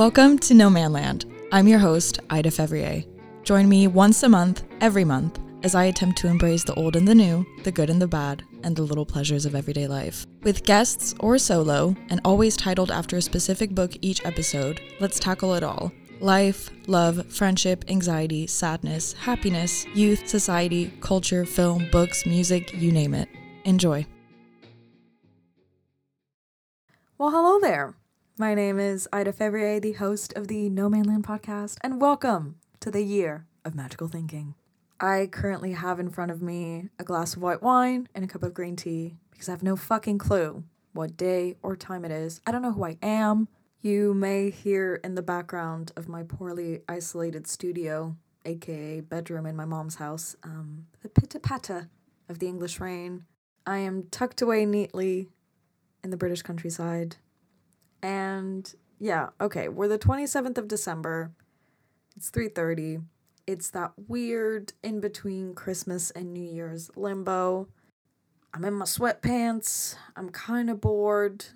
Welcome to No Man Land. I'm your host, Ida Fevrier. Join me once a month, every month, as I attempt to embrace the old and the new, the good and the bad, and the little pleasures of everyday life. With guests or solo, and always titled after a specific book each episode, let's tackle it all life, love, friendship, anxiety, sadness, happiness, youth, society, culture, film, books, music, you name it. Enjoy. Well, hello there. My name is Ida Fevrier, the host of the No Man Land podcast, and welcome to the year of magical thinking. I currently have in front of me a glass of white wine and a cup of green tea because I have no fucking clue what day or time it is. I don't know who I am. You may hear in the background of my poorly isolated studio, aka bedroom in my mom's house, um, the pitter patter of the English rain. I am tucked away neatly in the British countryside. And yeah, okay, we're the 27th of December. It's 3:30. It's that weird in between Christmas and New Year's limbo. I'm in my sweatpants. I'm kind of bored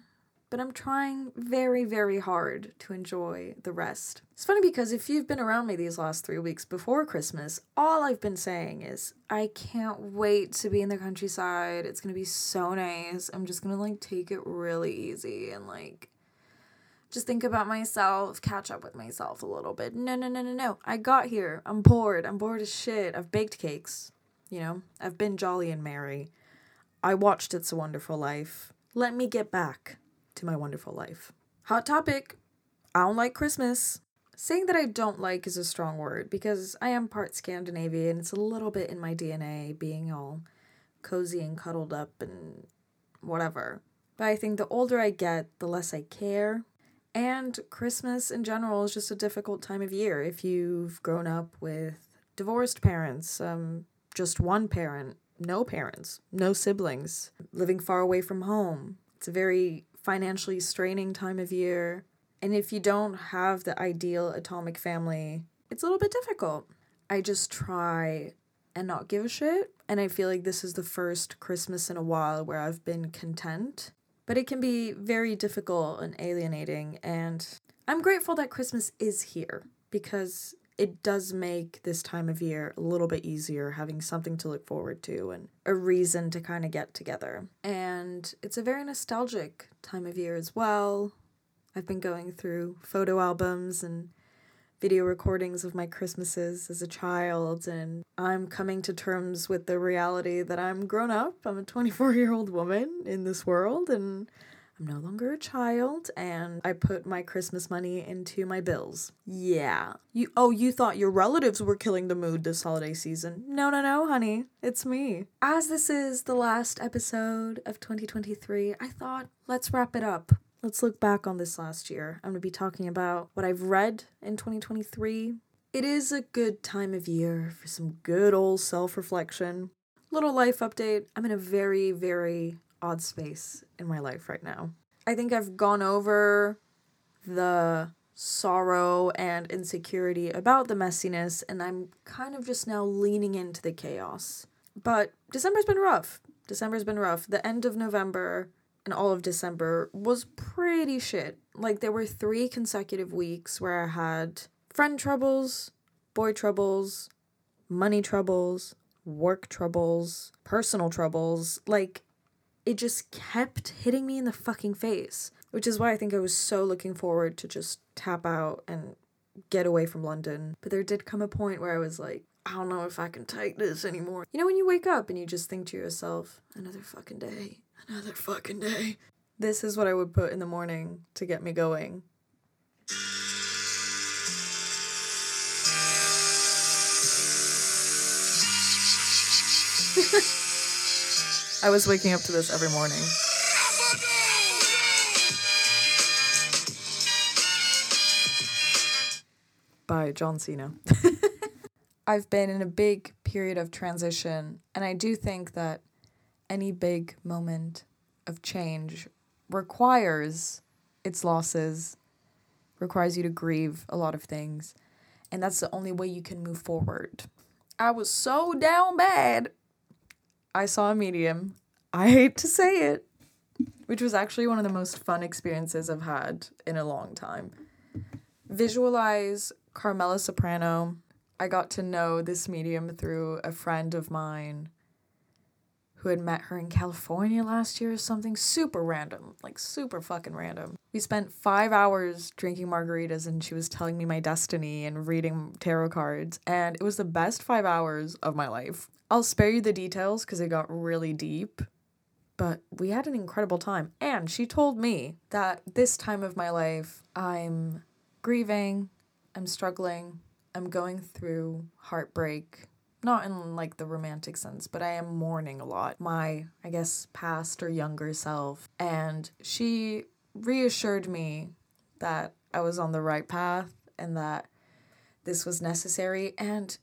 but I'm trying very, very hard to enjoy the rest. It's funny because if you've been around me these last three weeks before Christmas, all I've been saying is, I can't wait to be in the countryside. It's gonna be so nice. I'm just gonna like take it really easy and like just think about myself, catch up with myself a little bit. No, no, no, no, no. I got here. I'm bored. I'm bored as shit. I've baked cakes. You know, I've been jolly and merry. I watched It's a Wonderful Life. Let me get back to my wonderful life. Hot topic I don't like Christmas. Saying that I don't like is a strong word because I am part Scandinavian. It's a little bit in my DNA being all cozy and cuddled up and whatever. But I think the older I get, the less I care. And Christmas in general is just a difficult time of year. If you've grown up with divorced parents, um, just one parent, no parents, no siblings, living far away from home, it's a very financially straining time of year. And if you don't have the ideal atomic family, it's a little bit difficult. I just try and not give a shit. And I feel like this is the first Christmas in a while where I've been content. But it can be very difficult and alienating. And I'm grateful that Christmas is here because it does make this time of year a little bit easier having something to look forward to and a reason to kind of get together. And it's a very nostalgic time of year as well. I've been going through photo albums and video recordings of my Christmases as a child, and I'm coming to terms with the reality that I'm grown up. I'm a 24 year old woman in this world, and I'm no longer a child and I put my Christmas money into my bills. Yeah. You oh, you thought your relatives were killing the mood this holiday season. No, no, no, honey. It's me. As this is the last episode of 2023, I thought let's wrap it up. Let's look back on this last year. I'm going to be talking about what I've read in 2023. It is a good time of year for some good old self reflection. Little life update. I'm in a very, very odd space in my life right now. I think I've gone over the sorrow and insecurity about the messiness, and I'm kind of just now leaning into the chaos. But December's been rough. December's been rough. The end of November and all of December was pretty shit. Like, there were three consecutive weeks where I had friend troubles, boy troubles, money troubles, work troubles, personal troubles. Like, it just kept hitting me in the fucking face. Which is why I think I was so looking forward to just tap out and get away from London. But there did come a point where I was like, I don't know if I can take this anymore. You know, when you wake up and you just think to yourself, another fucking day, another fucking day. This is what I would put in the morning to get me going. I was waking up to this every morning. By John Cena. I've been in a big period of transition, and I do think that any big moment of change requires its losses, requires you to grieve a lot of things. And that's the only way you can move forward. I was so down bad. I saw a medium. I hate to say it, which was actually one of the most fun experiences I've had in a long time. Visualize Carmela Soprano. I got to know this medium through a friend of mine who had met her in California last year or something. Super random, like super fucking random. We spent five hours drinking margaritas and she was telling me my destiny and reading tarot cards, and it was the best five hours of my life. I'll spare you the details because it got really deep, but we had an incredible time. And she told me that this time of my life, I'm grieving, I'm struggling, I'm going through heartbreak, not in like the romantic sense, but I am mourning a lot. My, I guess, past or younger self. And she reassured me that I was on the right path and that this was necessary. And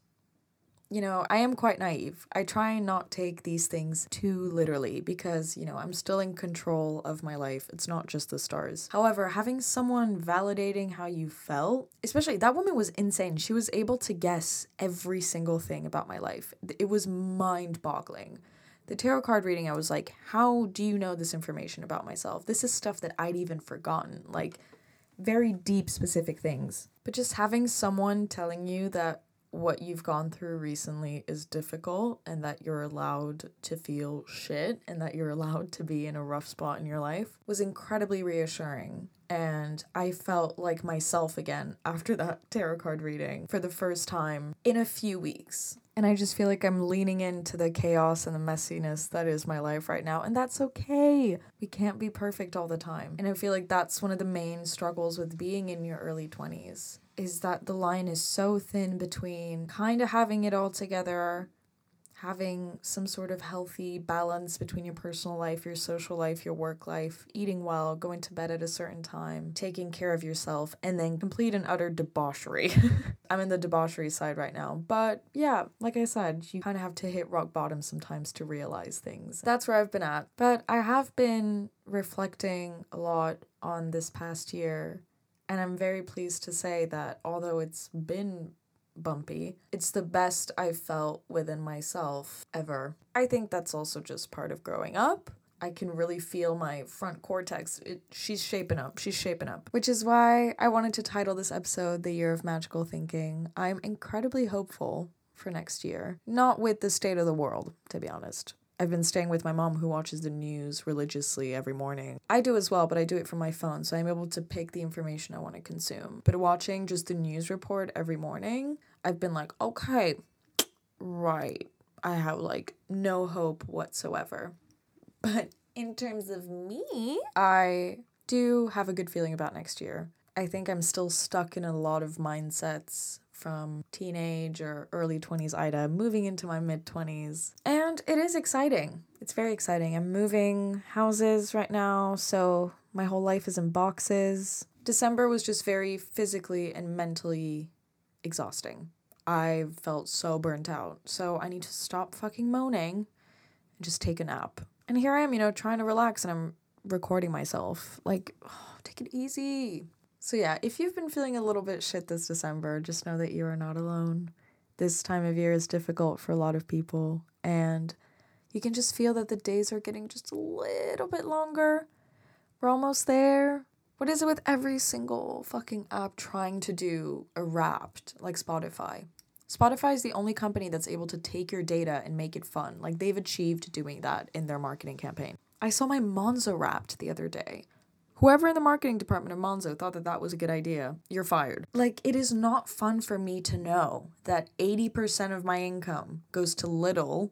you know, I am quite naive. I try and not take these things too literally because, you know, I'm still in control of my life. It's not just the stars. However, having someone validating how you felt, especially that woman was insane. She was able to guess every single thing about my life. It was mind boggling. The tarot card reading, I was like, how do you know this information about myself? This is stuff that I'd even forgotten. Like, very deep, specific things. But just having someone telling you that what you've gone through recently is difficult and that you're allowed to feel shit and that you're allowed to be in a rough spot in your life was incredibly reassuring. And I felt like myself again after that tarot card reading for the first time in a few weeks. And I just feel like I'm leaning into the chaos and the messiness that is my life right now. And that's okay. We can't be perfect all the time. And I feel like that's one of the main struggles with being in your early 20s is that the line is so thin between kind of having it all together, having some sort of healthy balance between your personal life, your social life, your work life, eating well, going to bed at a certain time, taking care of yourself, and then complete and utter debauchery. I'm in the debauchery side right now. But yeah, like I said, you kind of have to hit rock bottom sometimes to realize things. That's where I've been at. But I have been reflecting a lot on this past year and I'm very pleased to say that although it's been bumpy, it's the best I've felt within myself ever. I think that's also just part of growing up. I can really feel my front cortex. It, she's shaping up. She's shaping up. Which is why I wanted to title this episode The Year of Magical Thinking. I'm incredibly hopeful for next year. Not with the state of the world, to be honest. I've been staying with my mom who watches the news religiously every morning. I do as well, but I do it from my phone, so I'm able to pick the information I want to consume. But watching just the news report every morning, I've been like, okay, right. I have like no hope whatsoever. But in terms of me, I do have a good feeling about next year. I think I'm still stuck in a lot of mindsets from teenage or early 20s Ida moving into my mid 20s. And it is exciting. It's very exciting. I'm moving houses right now, so my whole life is in boxes. December was just very physically and mentally exhausting. I felt so burnt out. So I need to stop fucking moaning and just take a nap. And here I am, you know, trying to relax and I'm recording myself. Like, oh, take it easy. So, yeah, if you've been feeling a little bit shit this December, just know that you are not alone. This time of year is difficult for a lot of people, and you can just feel that the days are getting just a little bit longer. We're almost there. What is it with every single fucking app trying to do a wrapped like Spotify? Spotify is the only company that's able to take your data and make it fun. Like they've achieved doing that in their marketing campaign. I saw my Monzo wrapped the other day. Whoever in the marketing department of Monzo thought that that was a good idea, you're fired. Like, it is not fun for me to know that 80% of my income goes to Lidl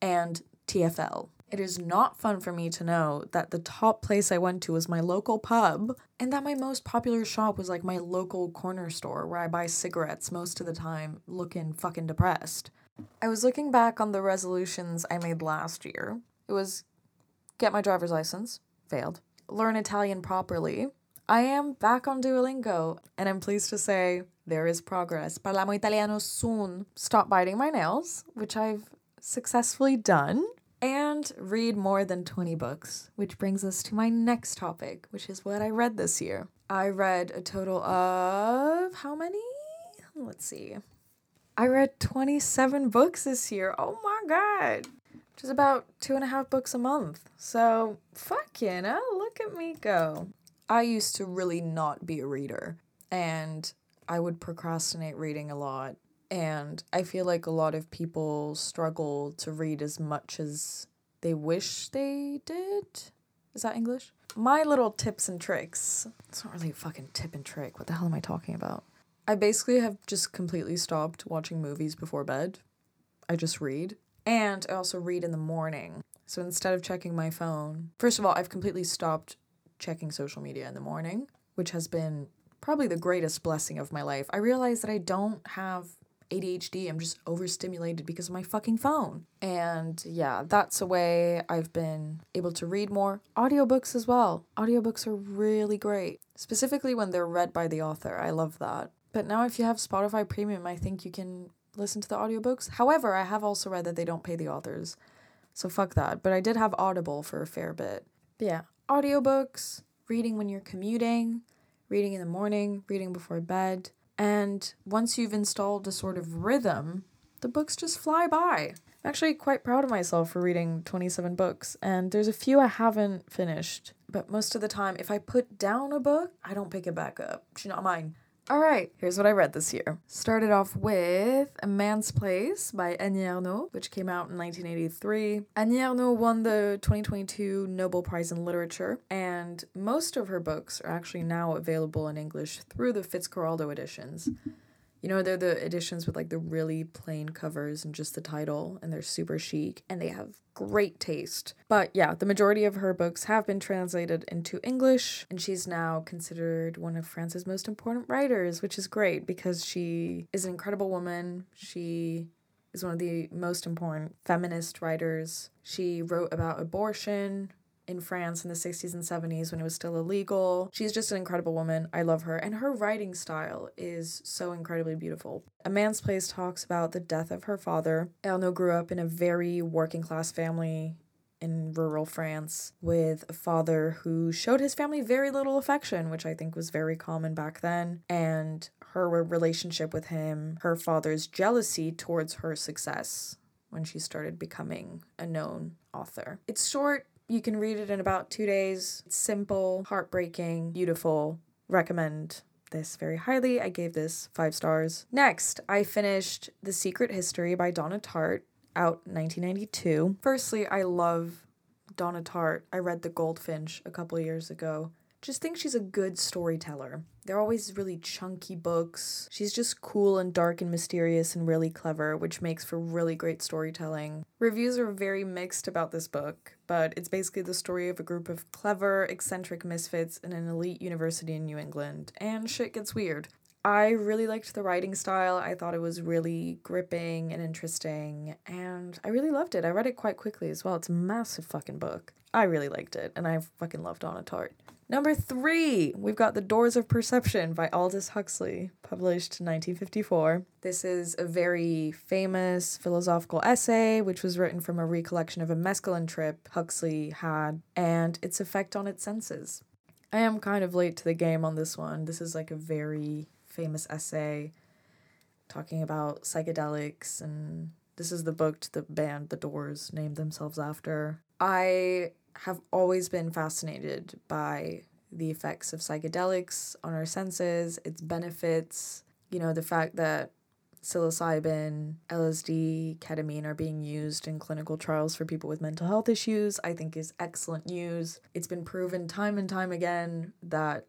and TFL. It is not fun for me to know that the top place I went to was my local pub and that my most popular shop was like my local corner store where I buy cigarettes most of the time looking fucking depressed. I was looking back on the resolutions I made last year. It was get my driver's license, failed learn Italian properly, I am back on Duolingo, and I'm pleased to say there is progress. Parliamo italiano soon. Stop biting my nails, which I've successfully done, and read more than 20 books, which brings us to my next topic, which is what I read this year. I read a total of how many? Let's see. I read 27 books this year. Oh my god. Which is about two and a half books a month. So, fucking hell, look at me go. I used to really not be a reader, and I would procrastinate reading a lot. And I feel like a lot of people struggle to read as much as they wish they did. Is that English? My little tips and tricks. It's not really a fucking tip and trick. What the hell am I talking about? I basically have just completely stopped watching movies before bed. I just read. And I also read in the morning. So instead of checking my phone, first of all, I've completely stopped checking social media in the morning, which has been probably the greatest blessing of my life. I realize that I don't have ADHD. I'm just overstimulated because of my fucking phone. And yeah, that's a way I've been able to read more. Audiobooks as well. Audiobooks are really great, specifically when they're read by the author. I love that. But now, if you have Spotify Premium, I think you can listen to the audiobooks. However, I have also read that they don't pay the authors. So fuck that. But I did have Audible for a fair bit. But yeah, audiobooks, reading when you're commuting, reading in the morning, reading before bed. And once you've installed a sort of rhythm, the books just fly by. I'm actually quite proud of myself for reading 27 books, and there's a few I haven't finished. But most of the time, if I put down a book, I don't pick it back up. She's not mine. All right, here's what I read this year. Started off with A Man's Place by Annie which came out in 1983. Annie won the 2022 Nobel Prize in Literature, and most of her books are actually now available in English through the Fitzcarraldo editions. You know, they're the editions with like the really plain covers and just the title, and they're super chic and they have great taste. But yeah, the majority of her books have been translated into English, and she's now considered one of France's most important writers, which is great because she is an incredible woman. She is one of the most important feminist writers. She wrote about abortion, in France in the 60s and 70s when it was still illegal. She's just an incredible woman. I love her. And her writing style is so incredibly beautiful. A Man's Place talks about the death of her father. Ernaux grew up in a very working class family in rural France with a father who showed his family very little affection, which I think was very common back then. And her relationship with him, her father's jealousy towards her success when she started becoming a known author. It's short, you can read it in about two days. It's simple, heartbreaking, beautiful. Recommend this very highly. I gave this five stars. Next, I finished The Secret History by Donna Tartt, out 1992. Firstly, I love Donna Tartt. I read The Goldfinch a couple years ago just think she's a good storyteller. They're always really chunky books. She's just cool and dark and mysterious and really clever, which makes for really great storytelling. Reviews are very mixed about this book, but it's basically the story of a group of clever, eccentric misfits in an elite university in New England, and shit gets weird. I really liked the writing style. I thought it was really gripping and interesting, and I really loved it. I read it quite quickly as well. It's a massive fucking book. I really liked it, and I fucking loved Donna Tartt. Number three, we've got The Doors of Perception by Aldous Huxley, published in 1954. This is a very famous philosophical essay, which was written from a recollection of a mescaline trip Huxley had and its effect on its senses. I am kind of late to the game on this one. This is like a very famous essay talking about psychedelics, and this is the book to the band The Doors named themselves after. I have always been fascinated by the effects of psychedelics on our senses, its benefits, you know, the fact that psilocybin, LSD, ketamine are being used in clinical trials for people with mental health issues, I think is excellent news. It's been proven time and time again that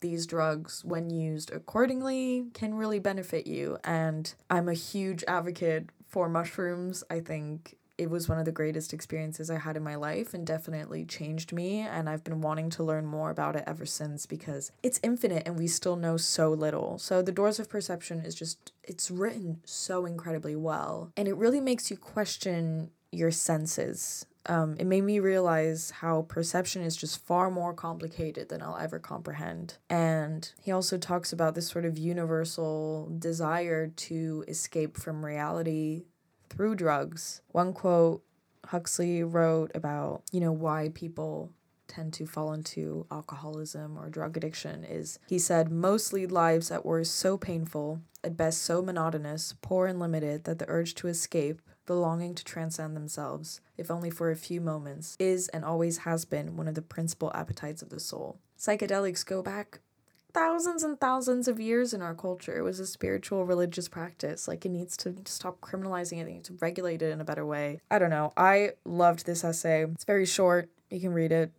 these drugs, when used accordingly, can really benefit you. And I'm a huge advocate for mushrooms. I think it was one of the greatest experiences I had in my life and definitely changed me. And I've been wanting to learn more about it ever since because it's infinite and we still know so little. So, The Doors of Perception is just, it's written so incredibly well. And it really makes you question your senses. Um, it made me realize how perception is just far more complicated than I'll ever comprehend. And he also talks about this sort of universal desire to escape from reality through drugs. One quote Huxley wrote about, you know, why people tend to fall into alcoholism or drug addiction is he said most lead lives that were so painful, at best so monotonous, poor and limited that the urge to escape, the longing to transcend themselves, if only for a few moments, is and always has been one of the principal appetites of the soul. Psychedelics go back thousands and thousands of years in our culture. It was a spiritual religious practice. Like it needs to stop criminalizing it, it needs to regulate it in a better way. I don't know. I loved this essay. It's very short. You can read it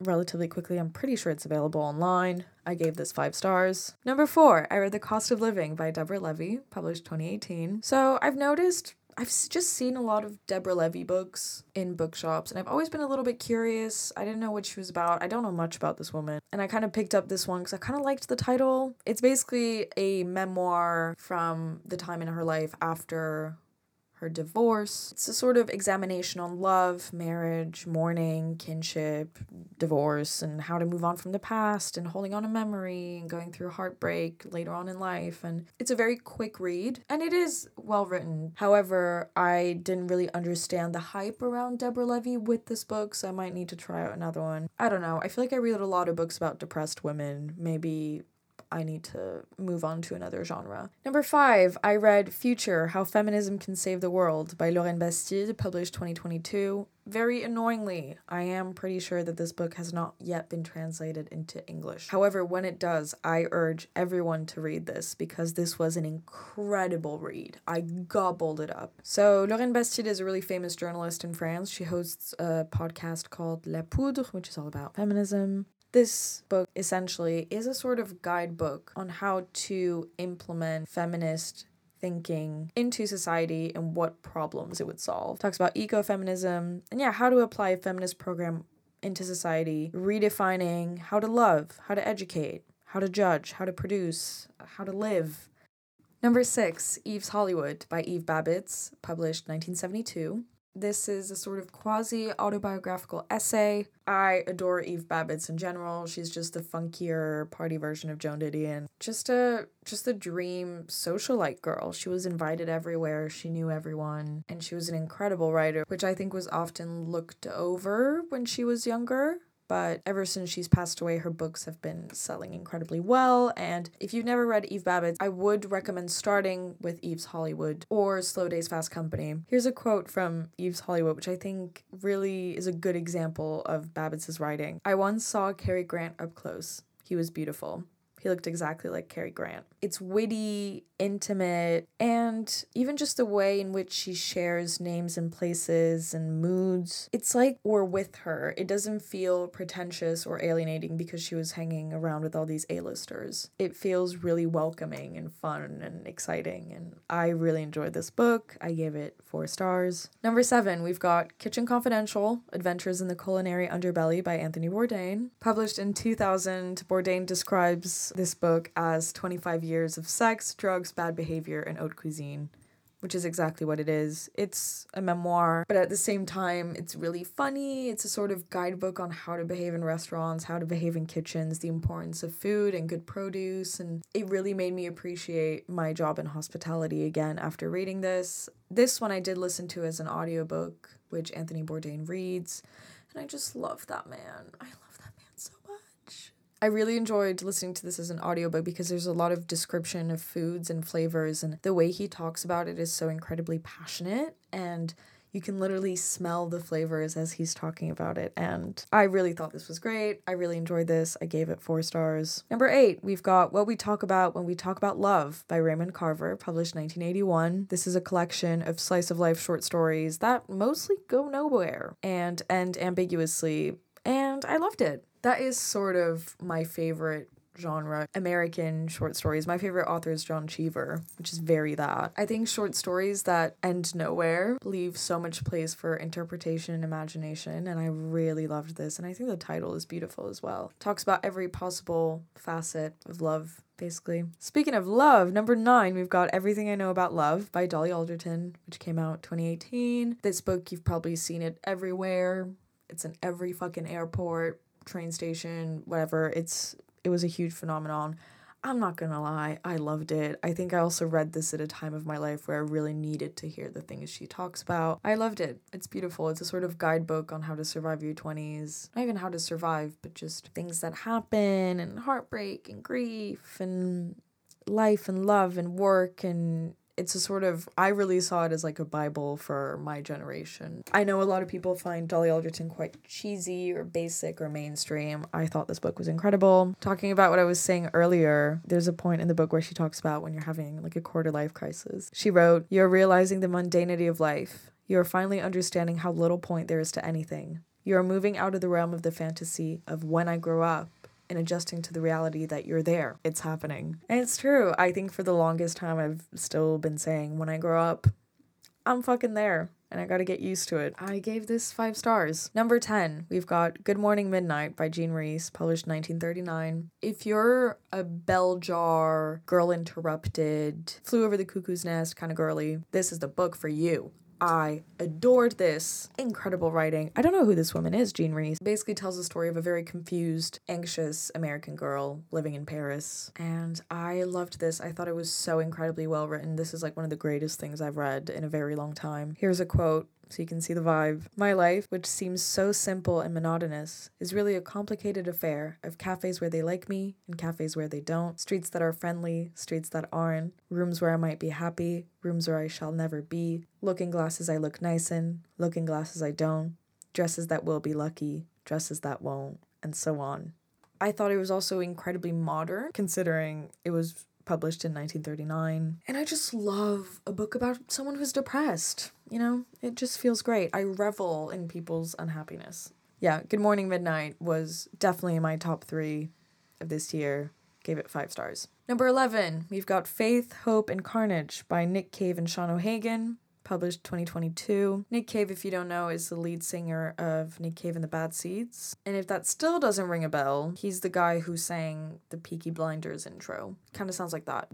relatively quickly. I'm pretty sure it's available online. I gave this five stars. Number four, I read The Cost of Living by Deborah Levy, published 2018. So I've noticed I've just seen a lot of Deborah Levy books in bookshops, and I've always been a little bit curious. I didn't know what she was about. I don't know much about this woman. And I kind of picked up this one because I kind of liked the title. It's basically a memoir from the time in her life after her divorce. It's a sort of examination on love, marriage, mourning, kinship, divorce, and how to move on from the past and holding on to memory and going through heartbreak later on in life. And it's a very quick read and it is well written. However, I didn't really understand the hype around Deborah Levy with this book, so I might need to try out another one. I don't know. I feel like I read a lot of books about depressed women. Maybe I need to move on to another genre. Number five, I read Future How Feminism Can Save the World by Lauren Bastide, published 2022. Very annoyingly, I am pretty sure that this book has not yet been translated into English. However, when it does, I urge everyone to read this because this was an incredible read. I gobbled it up. So, Lauren Bastide is a really famous journalist in France. She hosts a podcast called La Poudre, which is all about feminism. This book essentially is a sort of guidebook on how to implement feminist thinking into society and what problems it would solve. Talks about ecofeminism and yeah, how to apply a feminist program into society, redefining how to love, how to educate, how to judge, how to produce, how to live. Number six, Eve's Hollywood by Eve Babitz, published 1972. This is a sort of quasi autobiographical essay. I adore Eve Babitz in general. She's just the funkier party version of Joan Didion. Just a just a dream socialite girl. She was invited everywhere. She knew everyone, and she was an incredible writer, which I think was often looked over when she was younger but ever since she's passed away, her books have been selling incredibly well. And if you've never read Eve Babitz, I would recommend starting with Eve's Hollywood or Slow Days Fast Company. Here's a quote from Eve's Hollywood, which I think really is a good example of Babitz's writing. I once saw Cary Grant up close. He was beautiful. He looked exactly like Cary Grant. It's witty, intimate, and even just the way in which she shares names and places and moods. It's like we're with her. It doesn't feel pretentious or alienating because she was hanging around with all these A-listers. It feels really welcoming and fun and exciting, and I really enjoyed this book. I gave it four stars. Number seven, we've got Kitchen Confidential Adventures in the Culinary Underbelly by Anthony Bourdain. Published in 2000, Bourdain describes this book as 25 years of sex, drugs, bad behavior, and haute cuisine, which is exactly what it is. It's a memoir, but at the same time, it's really funny. It's a sort of guidebook on how to behave in restaurants, how to behave in kitchens, the importance of food and good produce. And it really made me appreciate my job in hospitality again after reading this. This one I did listen to as an audiobook, which Anthony Bourdain reads. And I just love that man. I I really enjoyed listening to this as an audiobook because there's a lot of description of foods and flavors and the way he talks about it is so incredibly passionate and you can literally smell the flavors as he's talking about it. And I really thought this was great. I really enjoyed this. I gave it four stars. Number eight, we've got What We Talk About When We Talk About Love by Raymond Carver, published 1981. This is a collection of slice of life short stories that mostly go nowhere and end ambiguously. And I loved it that is sort of my favorite genre American short stories. My favorite author is John Cheever, which is very that. I think short stories that end nowhere leave so much place for interpretation and imagination, and I really loved this. And I think the title is beautiful as well. Talks about every possible facet of love. Basically. Speaking of love, number nine, we've got Everything I Know About Love by Dolly Alderton, which came out 2018. This book, you've probably seen it everywhere. It's in every fucking airport train station, whatever. It's it was a huge phenomenon. I'm not gonna lie, I loved it. I think I also read this at a time of my life where I really needed to hear the things she talks about. I loved it. It's beautiful. It's a sort of guidebook on how to survive your 20s. Not even how to survive, but just things that happen and heartbreak and grief and life and love and work and it's a sort of I really saw it as like a bible for my generation. I know a lot of people find Dolly Alderton quite cheesy or basic or mainstream. I thought this book was incredible. Talking about what I was saying earlier, there's a point in the book where she talks about when you're having like a quarter life crisis. She wrote, "You're realizing the mundanity of life. You are finally understanding how little point there is to anything. You are moving out of the realm of the fantasy of when I grow up and adjusting to the reality that you're there. It's happening. And it's true. I think for the longest time, I've still been saying, when I grow up, I'm fucking there. And I gotta get used to it. I gave this five stars. Number 10, we've got Good Morning Midnight by Jean Rhys, published 1939. If you're a bell jar, girl interrupted, flew over the cuckoo's nest kind of girly, this is the book for you. I adored this. Incredible writing. I don't know who this woman is, Jean Rhys. Basically tells the story of a very confused, anxious American girl living in Paris. And I loved this. I thought it was so incredibly well written. This is like one of the greatest things I've read in a very long time. Here's a quote so you can see the vibe. My life, which seems so simple and monotonous, is really a complicated affair of cafes where they like me and cafes where they don't, streets that are friendly, streets that aren't, rooms where I might be happy, rooms where I shall never be, looking glasses I look nice in, looking glasses I don't, dresses that will be lucky, dresses that won't, and so on. I thought it was also incredibly modern, considering it was published in 1939. And I just love a book about someone who's depressed. You know, it just feels great. I revel in people's unhappiness. Yeah, Good Morning Midnight was definitely my top three of this year. Gave it five stars. Number 11, we've got Faith, Hope, and Carnage by Nick Cave and Sean O'Hagan published 2022. Nick Cave, if you don't know, is the lead singer of Nick Cave and the Bad Seeds. And if that still doesn't ring a bell, he's the guy who sang the Peaky Blinders intro. Kind of sounds like that.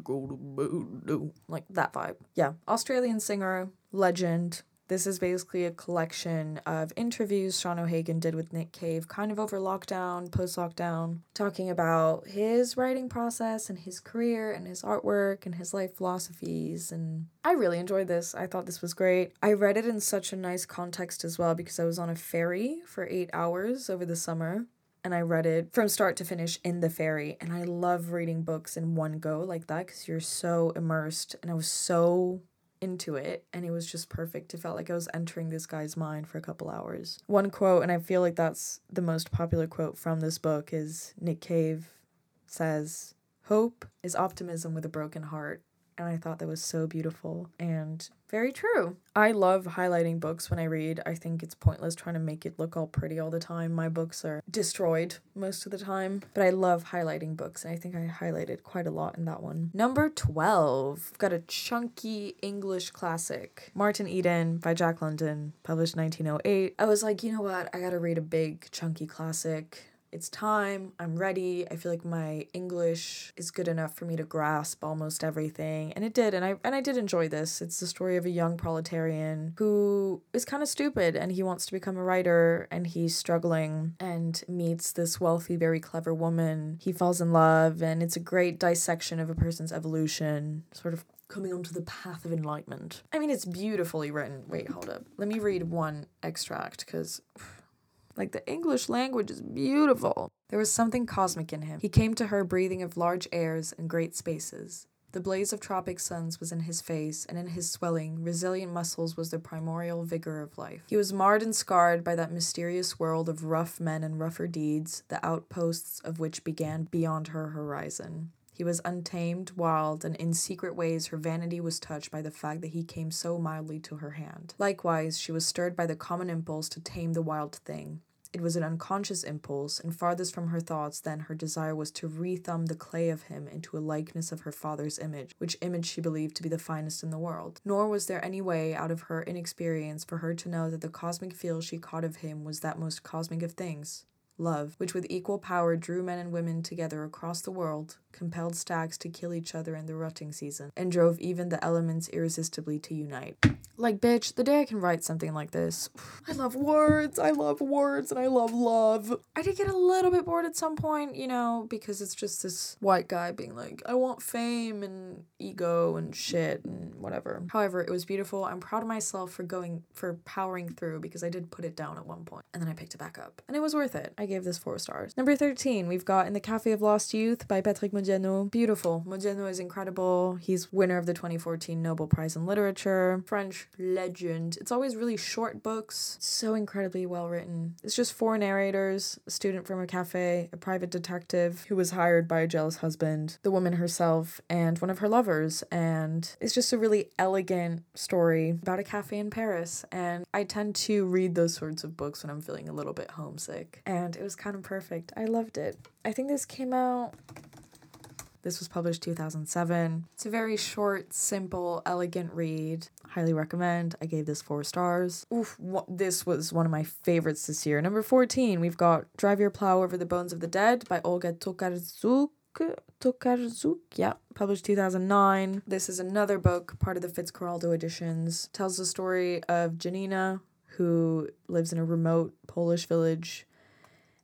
Like that vibe. Yeah, Australian singer, legend, this is basically a collection of interviews Sean O'Hagan did with Nick Cave, kind of over lockdown, post lockdown, talking about his writing process and his career and his artwork and his life philosophies. And I really enjoyed this. I thought this was great. I read it in such a nice context as well because I was on a ferry for eight hours over the summer and I read it from start to finish in the ferry. And I love reading books in one go like that because you're so immersed. And I was so into it and it was just perfect. It felt like I was entering this guy's mind for a couple hours. One quote, and I feel like that's the most popular quote from this book, is Nick Cave says, Hope is optimism with a broken heart and I thought that was so beautiful and very true. I love highlighting books when I read. I think it's pointless trying to make it look all pretty all the time. My books are destroyed most of the time, but I love highlighting books, and I think I highlighted quite a lot in that one. Number 12, got a chunky English classic, Martin Eden by Jack London, published 1908. I was like, you know what? I gotta read a big, chunky classic it's time, I'm ready. I feel like my English is good enough for me to grasp almost everything. And it did, and I and I did enjoy this. It's the story of a young proletarian who is kind of stupid and he wants to become a writer and he's struggling and meets this wealthy, very clever woman. He falls in love and it's a great dissection of a person's evolution, sort of coming onto the path of enlightenment. I mean, it's beautifully written. Wait, hold up. Let me read one extract because like the English language is beautiful. There was something cosmic in him. He came to her breathing of large airs and great spaces. The blaze of tropic suns was in his face, and in his swelling, resilient muscles was the primordial vigor of life. He was marred and scarred by that mysterious world of rough men and rougher deeds, the outposts of which began beyond her horizon. He was untamed, wild, and in secret ways her vanity was touched by the fact that he came so mildly to her hand. Likewise, she was stirred by the common impulse to tame the wild thing. It was an unconscious impulse, and farthest from her thoughts then her desire was to rethumb the clay of him into a likeness of her father's image, which image she believed to be the finest in the world. Nor was there any way out of her inexperience for her to know that the cosmic feel she caught of him was that most cosmic of things love, which with equal power drew men and women together across the world, compelled stags to kill each other in the rutting season, and drove even the elements irresistibly to unite. Like, bitch, the day I can write something like this. I love words, I love words, and I love love. I did get a little bit bored at some point, you know, because it's just this white guy being like, I want fame and ego and shit and whatever. However, it was beautiful. I'm proud of myself for going, for powering through because I did put it down at one point and then I picked it back up. And it was worth it. I gave this four stars. Number 13, we've got In the Cafe of Lost Youth by Patrick Modiano. Beautiful. Modiano is incredible. He's winner of the 2014 Nobel Prize in Literature. French legend. It's always really short books, so incredibly well written. It's just four narrators a student from a cafe, a private detective who was hired by a jealous husband, the woman herself, and one of her lovers. And it's just a really elegant story about a cafe in Paris. And I tend to read those sorts of books when I'm feeling a little bit homesick. And it was kind of perfect. I loved it. I think this came out this was published 2007. It's a very short, simple, elegant read. Highly recommend. I gave this four stars. Oof, wh- this was one of my favorites this year. Number 14, we've got Drive Your Plow Over the Bones of the Dead by Olga Tokarczuk. Tokarczuk, yeah, published 2009. This is another book, part of the Fitzcarraldo editions. Tells the story of Janina, who lives in a remote Polish village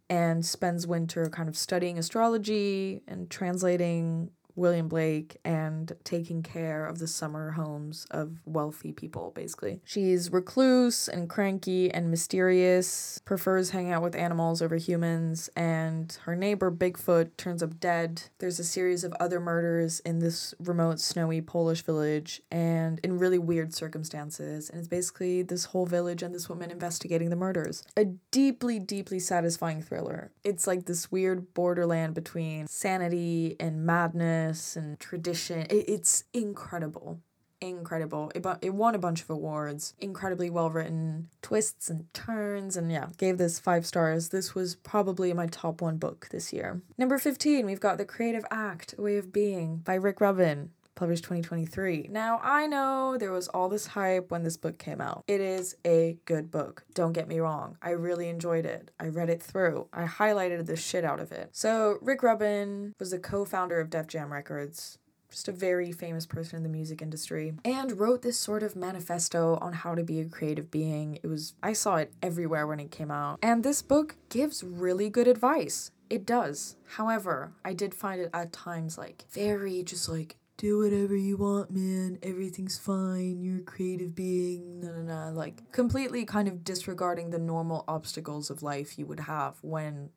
and spends winter kind of studying astrology and translating William Blake and taking care of the summer homes of wealthy people, basically. She's recluse and cranky and mysterious, prefers hanging out with animals over humans, and her neighbor Bigfoot turns up dead. There's a series of other murders in this remote, snowy Polish village and in really weird circumstances. And it's basically this whole village and this woman investigating the murders. A deeply, deeply satisfying thriller. It's like this weird borderland between sanity and madness and tradition. It, it's incredible. Incredible. It, it won a bunch of awards. Incredibly well written, twists and turns, and yeah, gave this five stars. This was probably my top one book this year. Number 15, we've got The Creative Act, Way of Being by Rick Rubin published 2023. Now, I know there was all this hype when this book came out. It is a good book. Don't get me wrong. I really enjoyed it. I read it through. I highlighted the shit out of it. So, Rick Rubin was the co founder of Def Jam Records just a very famous person in the music industry, and wrote this sort of manifesto on how to be a creative being. It was, I saw it everywhere when it came out. And this book gives really good advice. It does. However, I did find it at times like very just like do whatever you want, man. Everything's fine. You're a creative being. No, no, no. Like, completely kind of disregarding the normal obstacles of life you would have when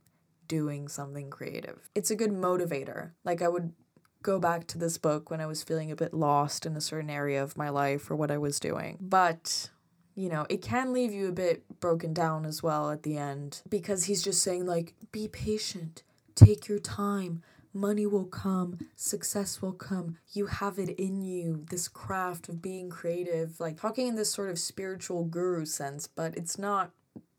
doing something creative. It's a good motivator. Like, I would go back to this book when I was feeling a bit lost in a certain area of my life or what I was doing. But you know, it can leave you a bit broken down as well at the end because he's just saying, like, be patient, take your time, money will come, success will come. You have it in you, this craft of being creative, like talking in this sort of spiritual guru sense, but it's not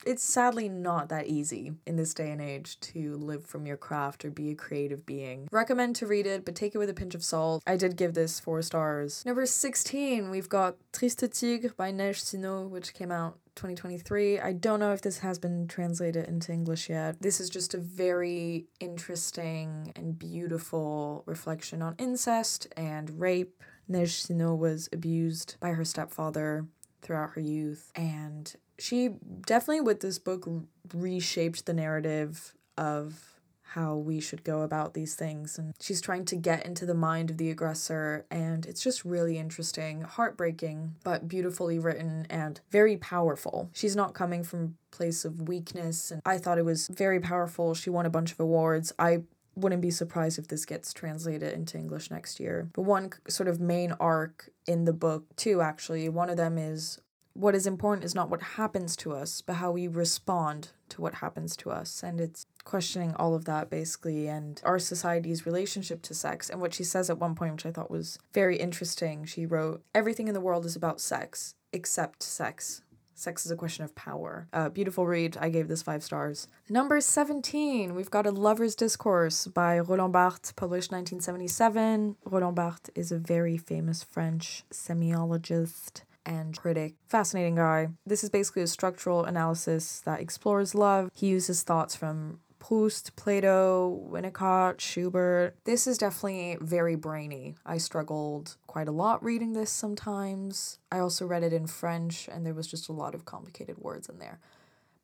it's sadly not that easy in this day and age to live from your craft or be a creative being. Recommend to read it, but take it with a pinch of salt. I did give this four stars. Number 16, we've got Triste Tigre by Neige Sinno, which came out 2023. I don't know if this has been translated into English yet. This is just a very interesting and beautiful reflection on incest and rape. Neige Sinno was abused by her stepfather throughout her youth and she definitely with this book reshaped the narrative of how we should go about these things and she's trying to get into the mind of the aggressor and it's just really interesting heartbreaking but beautifully written and very powerful she's not coming from a place of weakness and i thought it was very powerful she won a bunch of awards i wouldn't be surprised if this gets translated into English next year. But one sort of main arc in the book, too, actually, one of them is what is important is not what happens to us, but how we respond to what happens to us. And it's questioning all of that basically and our society's relationship to sex. And what she says at one point, which I thought was very interesting, she wrote, Everything in the world is about sex, except sex. Sex is a question of power. Uh, beautiful read. I gave this five stars. Number 17, we've got A Lover's Discourse by Roland Barthes, published 1977. Roland Barthes is a very famous French semiologist and critic. Fascinating guy. This is basically a structural analysis that explores love. He uses thoughts from Proust, Plato, Winnicott, Schubert. This is definitely very brainy. I struggled quite a lot reading this sometimes. I also read it in French, and there was just a lot of complicated words in there.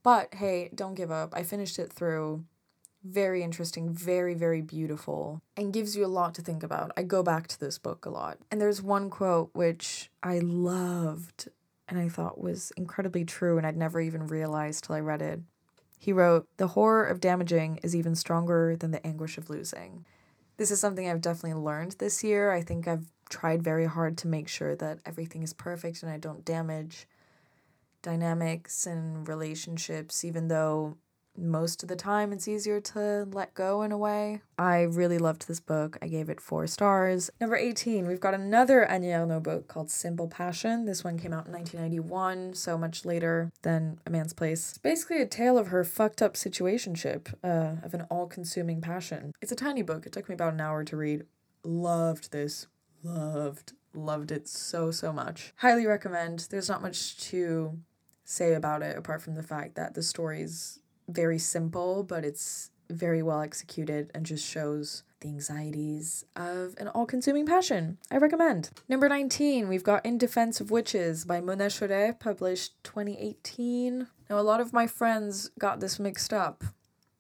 But hey, don't give up. I finished it through. Very interesting, very, very beautiful, and gives you a lot to think about. I go back to this book a lot. And there's one quote which I loved and I thought was incredibly true, and I'd never even realized till I read it. He wrote, The horror of damaging is even stronger than the anguish of losing. This is something I've definitely learned this year. I think I've tried very hard to make sure that everything is perfect and I don't damage dynamics and relationships, even though most of the time it's easier to let go in a way. I really loved this book. I gave it four stars. Number 18, we've got another Annie Ernaux book called Simple Passion. This one came out in 1991, so much later than A Man's Place. It's basically a tale of her fucked up situationship, uh, of an all consuming passion. It's a tiny book. It took me about an hour to read. Loved this. Loved, loved it so, so much. Highly recommend. There's not much to say about it apart from the fact that the story's very simple, but it's very well executed and just shows the anxieties of an all consuming passion. I recommend. Number 19, we've got In Defense of Witches by Mona Chollet, published 2018. Now, a lot of my friends got this mixed up.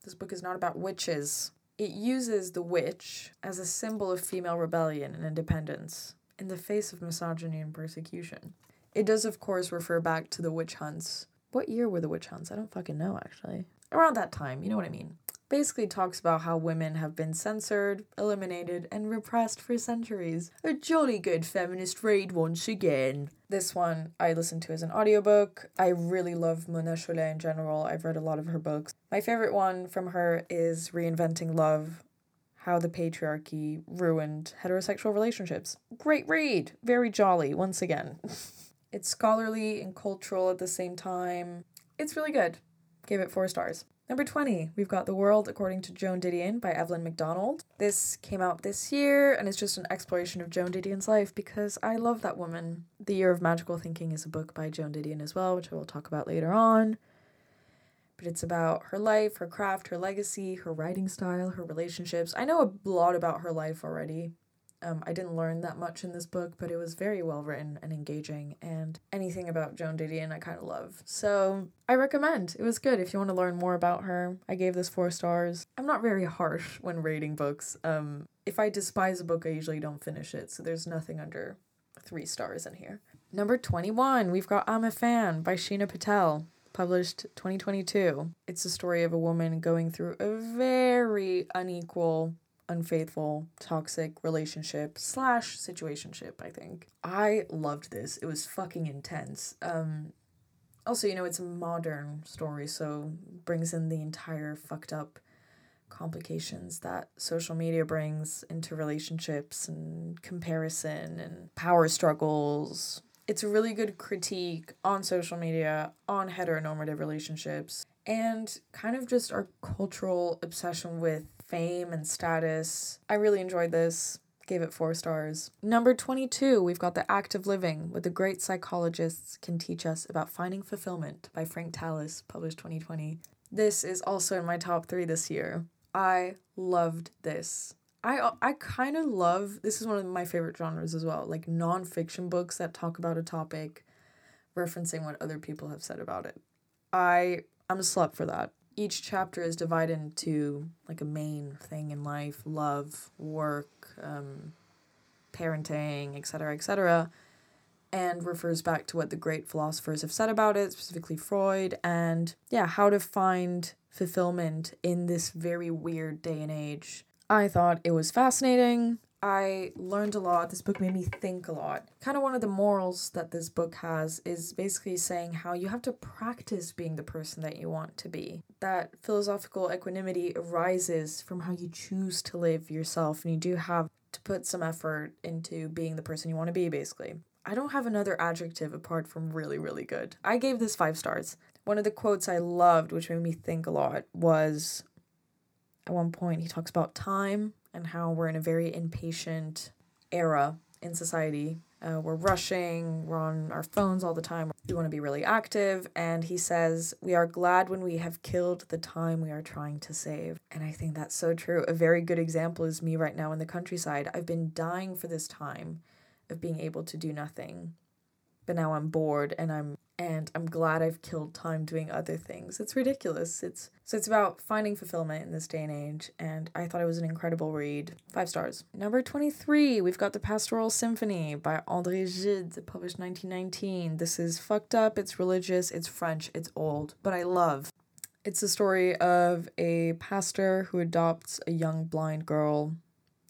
This book is not about witches. It uses the witch as a symbol of female rebellion and independence in the face of misogyny and persecution. It does, of course, refer back to the witch hunts. What year were the witch hunts? I don't fucking know, actually around that time, you know what I mean. Basically talks about how women have been censored, eliminated, and repressed for centuries. A jolly good feminist read once again. This one I listened to as an audiobook. I really love Mona Chollet in general. I've read a lot of her books. My favorite one from her is Reinventing Love How the Patriarchy Ruined Heterosexual Relationships. Great read. Very jolly, once again. it's scholarly and cultural at the same time. It's really good. Gave it four stars. Number 20, we've got The World According to Joan Didion by Evelyn McDonnell. This came out this year and it's just an exploration of Joan Didion's life because I love that woman. The Year of Magical Thinking is a book by Joan Didion as well, which I will talk about later on. But it's about her life, her craft, her legacy, her writing style, her relationships. I know a lot about her life already. Um, I didn't learn that much in this book, but it was very well written and engaging, and anything about Joan Didion I kind of love. So I recommend. It was good if you want to learn more about her. I gave this four stars. I'm not very harsh when rating books. Um, if I despise a book, I usually don't finish it, so there's nothing under three stars in here. Number 21, we've got I'm a Fan by Sheena Patel published 2022. It's the story of a woman going through a very unequal unfaithful, toxic relationship slash situationship, I think. I loved this. It was fucking intense. Um also, you know, it's a modern story, so brings in the entire fucked up complications that social media brings into relationships and comparison and power struggles. It's a really good critique on social media, on heteronormative relationships, and kind of just our cultural obsession with fame and status. I really enjoyed this. Gave it four stars. Number 22, we've got The Act of Living, what the great psychologists can teach us about finding fulfillment by Frank Tallis, published 2020. This is also in my top three this year. I loved this. I I kind of love this is one of my favorite genres as well, like nonfiction books that talk about a topic, referencing what other people have said about it. I I'm a slut for that each chapter is divided into like a main thing in life love work um, parenting etc etc and refers back to what the great philosophers have said about it specifically freud and yeah how to find fulfillment in this very weird day and age. I thought it was fascinating I learned a lot. This book made me think a lot. Kind of one of the morals that this book has is basically saying how you have to practice being the person that you want to be. That philosophical equanimity arises from how you choose to live yourself, and you do have to put some effort into being the person you want to be, basically. I don't have another adjective apart from really, really good. I gave this five stars. One of the quotes I loved, which made me think a lot, was at one point he talks about time and how we're in a very impatient era in society Uh, we're rushing, we're on our phones all the time. We want to be really active. And he says, We are glad when we have killed the time we are trying to save. And I think that's so true. A very good example is me right now in the countryside. I've been dying for this time of being able to do nothing. But now I'm bored and I'm and I'm glad I've killed time doing other things. It's ridiculous. It's so it's about finding fulfillment in this day and age, and I thought it was an incredible read. Five stars. Number 23, we've got The Pastoral Symphony by André Gide, published 1919. This is fucked up, it's religious, it's French, it's old, but I love. It's the story of a pastor who adopts a young blind girl.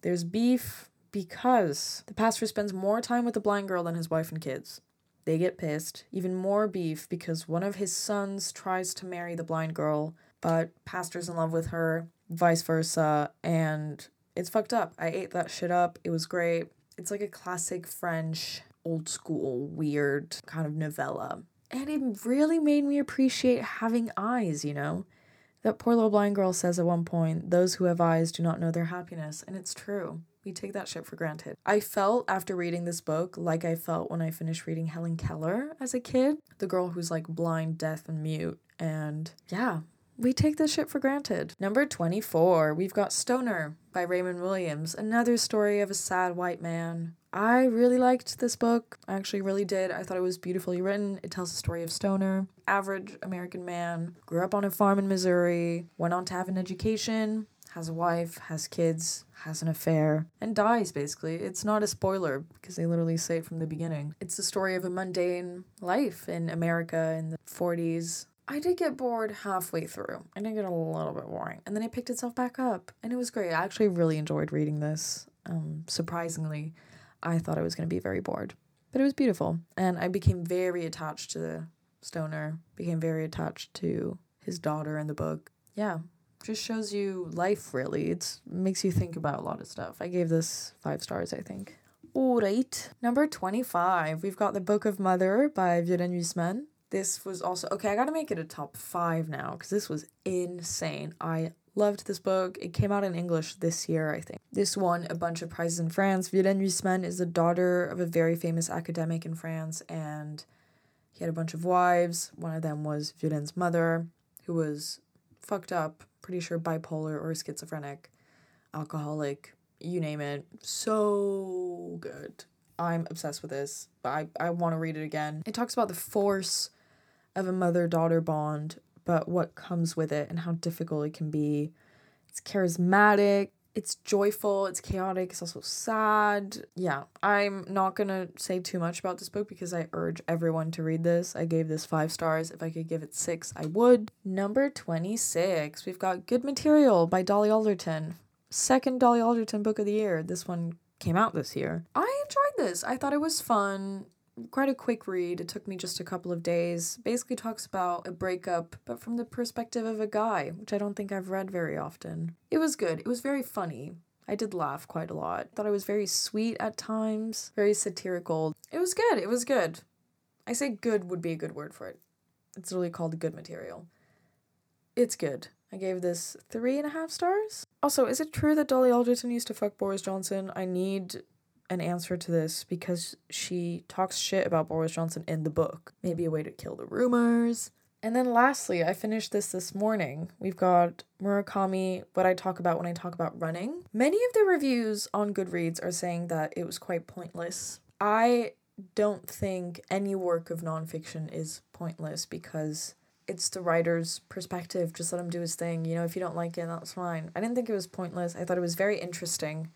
There's beef because the pastor spends more time with the blind girl than his wife and kids. They get pissed. Even more beef because one of his sons tries to marry the blind girl, but pastor's in love with her, vice versa, and it's fucked up. I ate that shit up. It was great. It's like a classic French, old school, weird kind of novella. And it really made me appreciate having eyes, you know? That poor little blind girl says at one point, Those who have eyes do not know their happiness. And it's true. We take that shit for granted. I felt after reading this book like I felt when I finished reading Helen Keller as a kid, the girl who's like blind, deaf, and mute. And yeah, we take this shit for granted. Number 24, we've got Stoner by Raymond Williams, another story of a sad white man. I really liked this book. I actually really did. I thought it was beautifully written. It tells the story of Stoner, average American man, grew up on a farm in Missouri, went on to have an education, has a wife, has kids, has an affair, and dies basically. It's not a spoiler because they literally say it from the beginning. It's the story of a mundane life in America in the 40s. I did get bored halfway through. I did get a little bit boring. And then it picked itself back up. And it was great. I actually really enjoyed reading this. Um, surprisingly, I thought I was going to be very bored. But it was beautiful. And I became very attached to the stoner, became very attached to his daughter in the book. Yeah, just shows you life really. It makes you think about a lot of stuff. I gave this five stars, I think. All right. Number 25, we've got The Book of Mother by Violaine Huisman. This was also, okay, I gotta make it a top five now because this was insane. I loved this book. It came out in English this year, I think. This won a bunch of prizes in France. Violaine Huisman is the daughter of a very famous academic in France, and he had a bunch of wives. One of them was Violaine's mother, who was fucked up pretty sure bipolar or schizophrenic, alcoholic, you name it. So good. I'm obsessed with this. I, I want to read it again. It talks about the force of a mother daughter bond, but what comes with it and how difficult it can be. It's charismatic, it's joyful, it's chaotic, it's also sad. Yeah, I'm not gonna say too much about this book because I urge everyone to read this. I gave this five stars. If I could give it six, I would. Number 26, we've got Good Material by Dolly Alderton. Second Dolly Alderton book of the year. This one came out this year. I enjoyed this. I thought it was fun quite a quick read. It took me just a couple of days. Basically talks about a breakup, but from the perspective of a guy, which I don't think I've read very often. It was good. It was very funny. I did laugh quite a lot. Thought it was very sweet at times, very satirical. It was good. It was good. I say good would be a good word for it. It's literally called good material. It's good. I gave this three and a half stars. Also, is it true that Dolly Alderton used to fuck Boris Johnson? I need an answer to this because she talks shit about Boris Johnson in the book. Maybe a way to kill the rumors. And then lastly, I finished this this morning. We've got Murakami, what I talk about when I talk about running. Many of the reviews on Goodreads are saying that it was quite pointless. I don't think any work of nonfiction is pointless because it's the writer's perspective. Just let him do his thing. You know, if you don't like it, that's fine. I didn't think it was pointless. I thought it was very interesting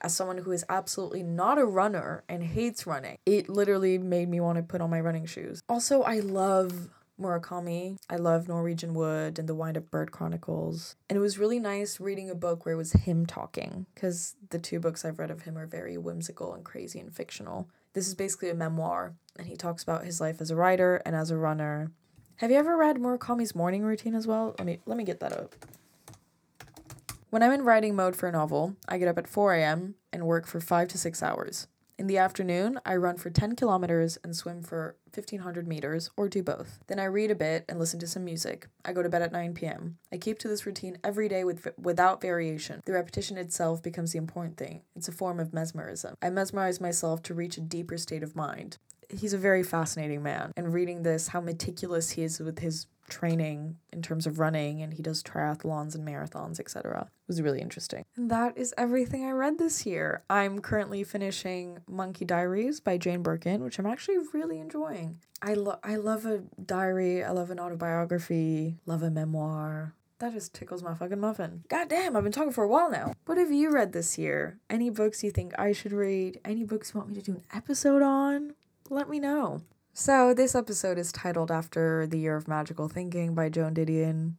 as someone who is absolutely not a runner and hates running, it literally made me want to put on my running shoes. Also, I love Murakami. I love Norwegian Wood and the Wind Up Bird Chronicles. And it was really nice reading a book where it was him talking, because the two books I've read of him are very whimsical and crazy and fictional. This is basically a memoir, and he talks about his life as a writer and as a runner. Have you ever read Murakami's morning routine as well? Let me let me get that up. When I'm in writing mode for a novel, I get up at 4 a.m. and work for five to six hours. In the afternoon, I run for 10 kilometers and swim for 1500 meters, or do both. Then I read a bit and listen to some music. I go to bed at 9 p.m. I keep to this routine every day with, without variation. The repetition itself becomes the important thing. It's a form of mesmerism. I mesmerize myself to reach a deeper state of mind. He's a very fascinating man. And reading this, how meticulous he is with his training in terms of running and he does triathlons and marathons etc was really interesting and that is everything i read this year i'm currently finishing Munkey Diaries by jane birkin which i'm actually really enjoying i love i love a diary i love an autobiography love a memoir that just tickles my fucking muffin. God damn, I've been talking for a while now. What have you read this year? Any books you think I should read? Any books you want me to do an episode on? Let me know. So, this episode is titled after The Year of Magical Thinking by Joan Didion.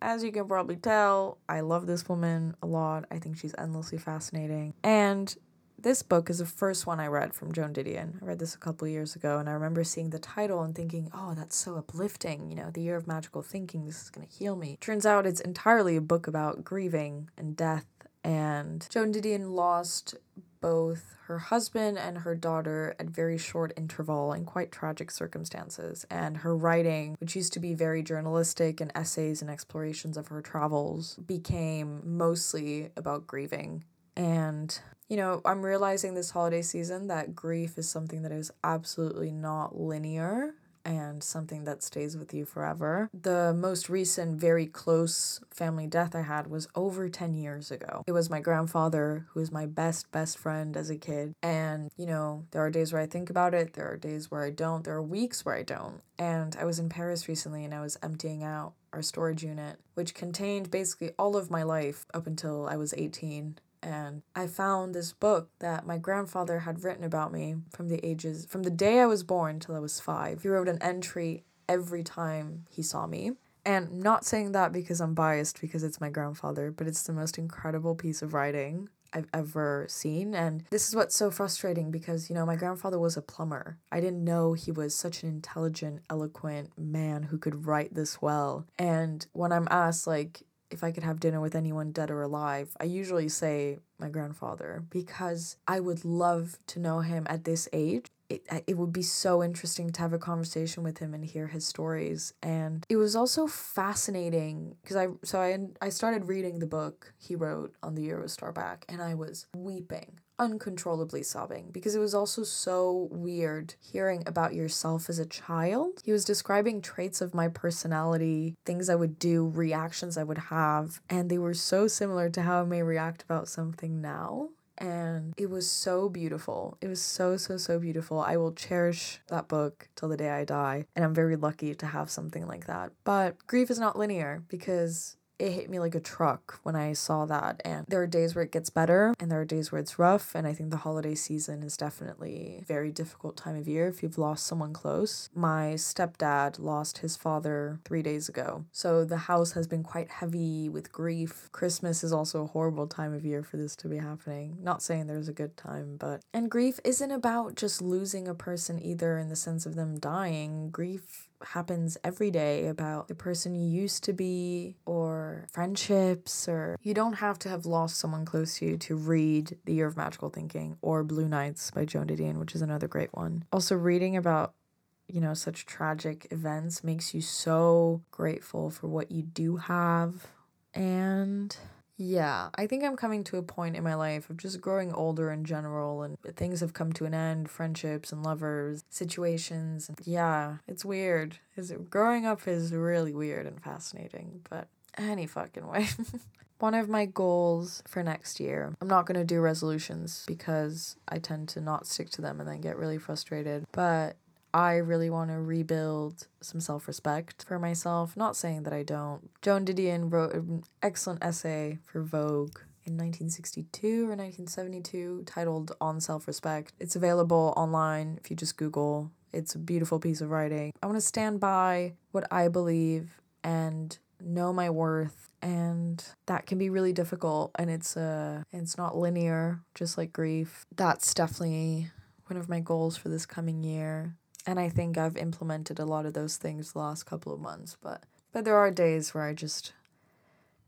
As you can probably tell, I love this woman a lot. I think she's endlessly fascinating. And this book is the first one I read from Joan Didion. I read this a couple years ago, and I remember seeing the title and thinking, oh, that's so uplifting. You know, The Year of Magical Thinking, this is going to heal me. Turns out it's entirely a book about grieving and death. And Joan Didion lost both her husband and her daughter at very short interval in quite tragic circumstances. And her writing which used to be very journalistic and essays and explorations of her travels became mostly about grieving. And you know i'm realizing this holiday season that grief is something that is absolutely not linear and something that stays with you forever. The most recent, very close family death I had was over 10 years ago. It was my grandfather, who was my best, best friend as a kid. And, you know, there are days where I think about it, there are days where I don't, there are weeks where I don't. And I was in Paris recently and I was emptying out our storage unit, which contained basically all of my life up until I was 18 and I found this book that my grandfather had written about me from the ages from the day I was born till I was 5. He wrote an entry every time he saw me. And not saying that because I'm biased because it's my grandfather, but it's the most incredible piece of writing I've ever seen. And this is what's so frustrating because, you know, my grandfather was a plumber. I didn't know he was such an intelligent, eloquent man who could write this well. And when I'm asked, like, if I could have dinner with anyone dead or alive, I usually say my grandfather because I would love to know him at this age. It, it would be so interesting to have a conversation with him and hear his stories and it was also fascinating because i so i i started reading the book he wrote on the eurostar back and i was weeping uncontrollably sobbing because it was also so weird hearing about yourself as a child. He was describing traits of my personality, things I would do, reactions I would have, and they were so similar to how I may react about something now and it was so beautiful. It was so, so, so beautiful. I will cherish that book till the day I die, and I'm very lucky to have something like that. But grief is not linear because it hit me like a truck when I saw that. And there are days where it gets better and there are days where it's rough. And I think the holiday season is definitely a very difficult time of year if you've lost someone close. My stepdad lost his father three days ago. So the house has been quite heavy with grief. Christmas is also a horrible time of year for this to be happening. Not saying there's a good time, but. And grief isn't about just losing a person either in the sense of them dying. Grief happens every day about the person you used to be or friendships or you don't have to have lost someone close to you to read The Year of Magical Thinking or Blue Nights by Joan Didion, which is another great one. Also reading about you know such tragic events makes you so grateful for what you do have and yeah, I think I'm coming to a point in my life of just growing older in general and things have come to an end, friendships and lovers, situations. Yeah, it's weird. Is growing up is really weird and fascinating, but any fucking way. One of my goals for next year, I'm not going to do resolutions because I tend to not stick to them and then get really frustrated, but I really want to rebuild some self respect for myself. Not saying that I don't. Joan Didion wrote an excellent essay for Vogue in 1962 or 1972 titled On Self Respect. It's available online if you just Google. It's a beautiful piece of writing. I want to stand by what I believe and know my worth and that can be really difficult and it's uh it's not linear just like grief that's definitely one of my goals for this coming year and I think I've implemented a lot of those things the last couple of months, but but there are days where I just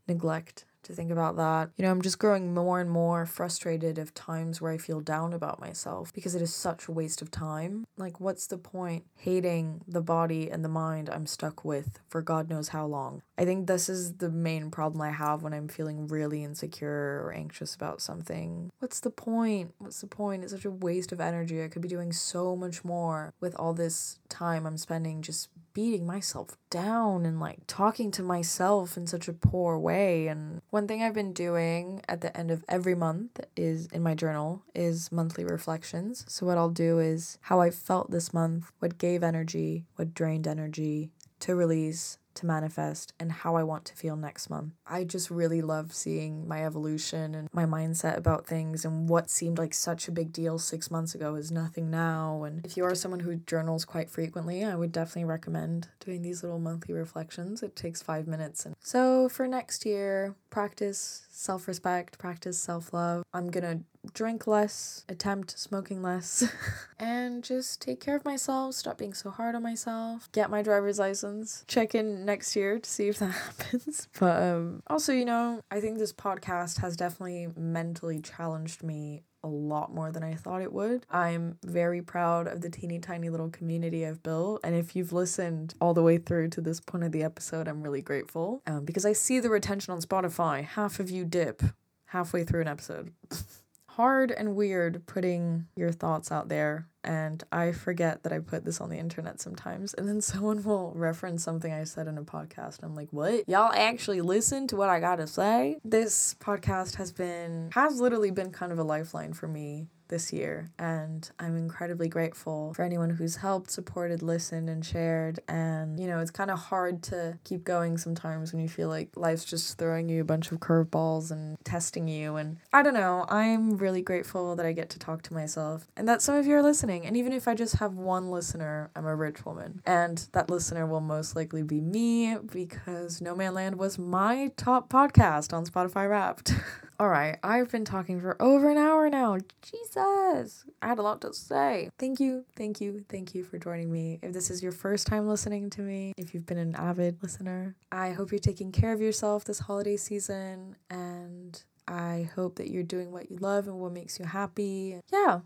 neglect to think about that. You know, I'm just growing more and more frustrated of times where I feel down about myself because it is such a waste of time. Like, what's the point hating the body and the mind I'm stuck with for God knows how long? I think this is the main problem I have when I'm feeling really insecure or anxious about something. What's the point? What's the point? It's such a waste of energy. I could be doing so much more with all this time I'm spending just beating myself down and like talking to myself in such a poor way. And one thing I've been doing at the end of every month is in my journal is monthly reflections. So what I'll do is how I felt this month, what gave energy, what drained energy to release to manifest and how I want to feel next month. I just really love seeing my evolution and my mindset about things and what seemed like such a big deal six months ago is nothing now. And if you are someone who journals quite frequently, I would definitely recommend doing these little monthly reflections. It takes five minutes. And so for next year, practice self respect, practice self love. I'm gonna drink less, attempt smoking less, and just take care of myself, stop being so hard on myself, get my driver's license, check in next year to see if that happens. But um, also, you know, I think this podcast has definitely mentally challenged me a lot more than I thought it would. I'm very proud of the teeny tiny little community I've built. And if you've listened all the way through to this point of the episode, I'm really grateful um, because I see the retention on Spotify. Half of you dip halfway through an episode. hard and weird putting your thoughts out there and I forget that I put this on the internet sometimes and then someone will reference something I said in a podcast I'm like, "What? Y'all actually listen to what I got to say?" This podcast has been has literally been kind of a lifeline for me this year. And I'm incredibly grateful for anyone who's helped, supported, listened, and shared. And, you know, it's kind of hard to keep going sometimes when you feel like life's just throwing you a bunch of curveballs and testing you. And I don't know, I'm really grateful that I get to talk to myself and that some of you are listening. And even if I just have one listener, I'm a rich woman. And that listener will most likely be me because No Man Land was my top podcast on Spotify Wrapped. All right, I've been talking for over an hour now. Jesus, I had a lot to say. Thank you, thank you, thank you for joining me. If this is your first time listening to me, if you've been an avid listener, I hope you're taking care of yourself this holiday season and I hope that you're doing what you love and what makes you happy. Yeah,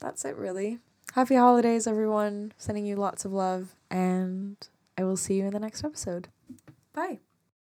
that's it really. Happy holidays, everyone. Sending you lots of love, and I will see you in the next episode. Bye.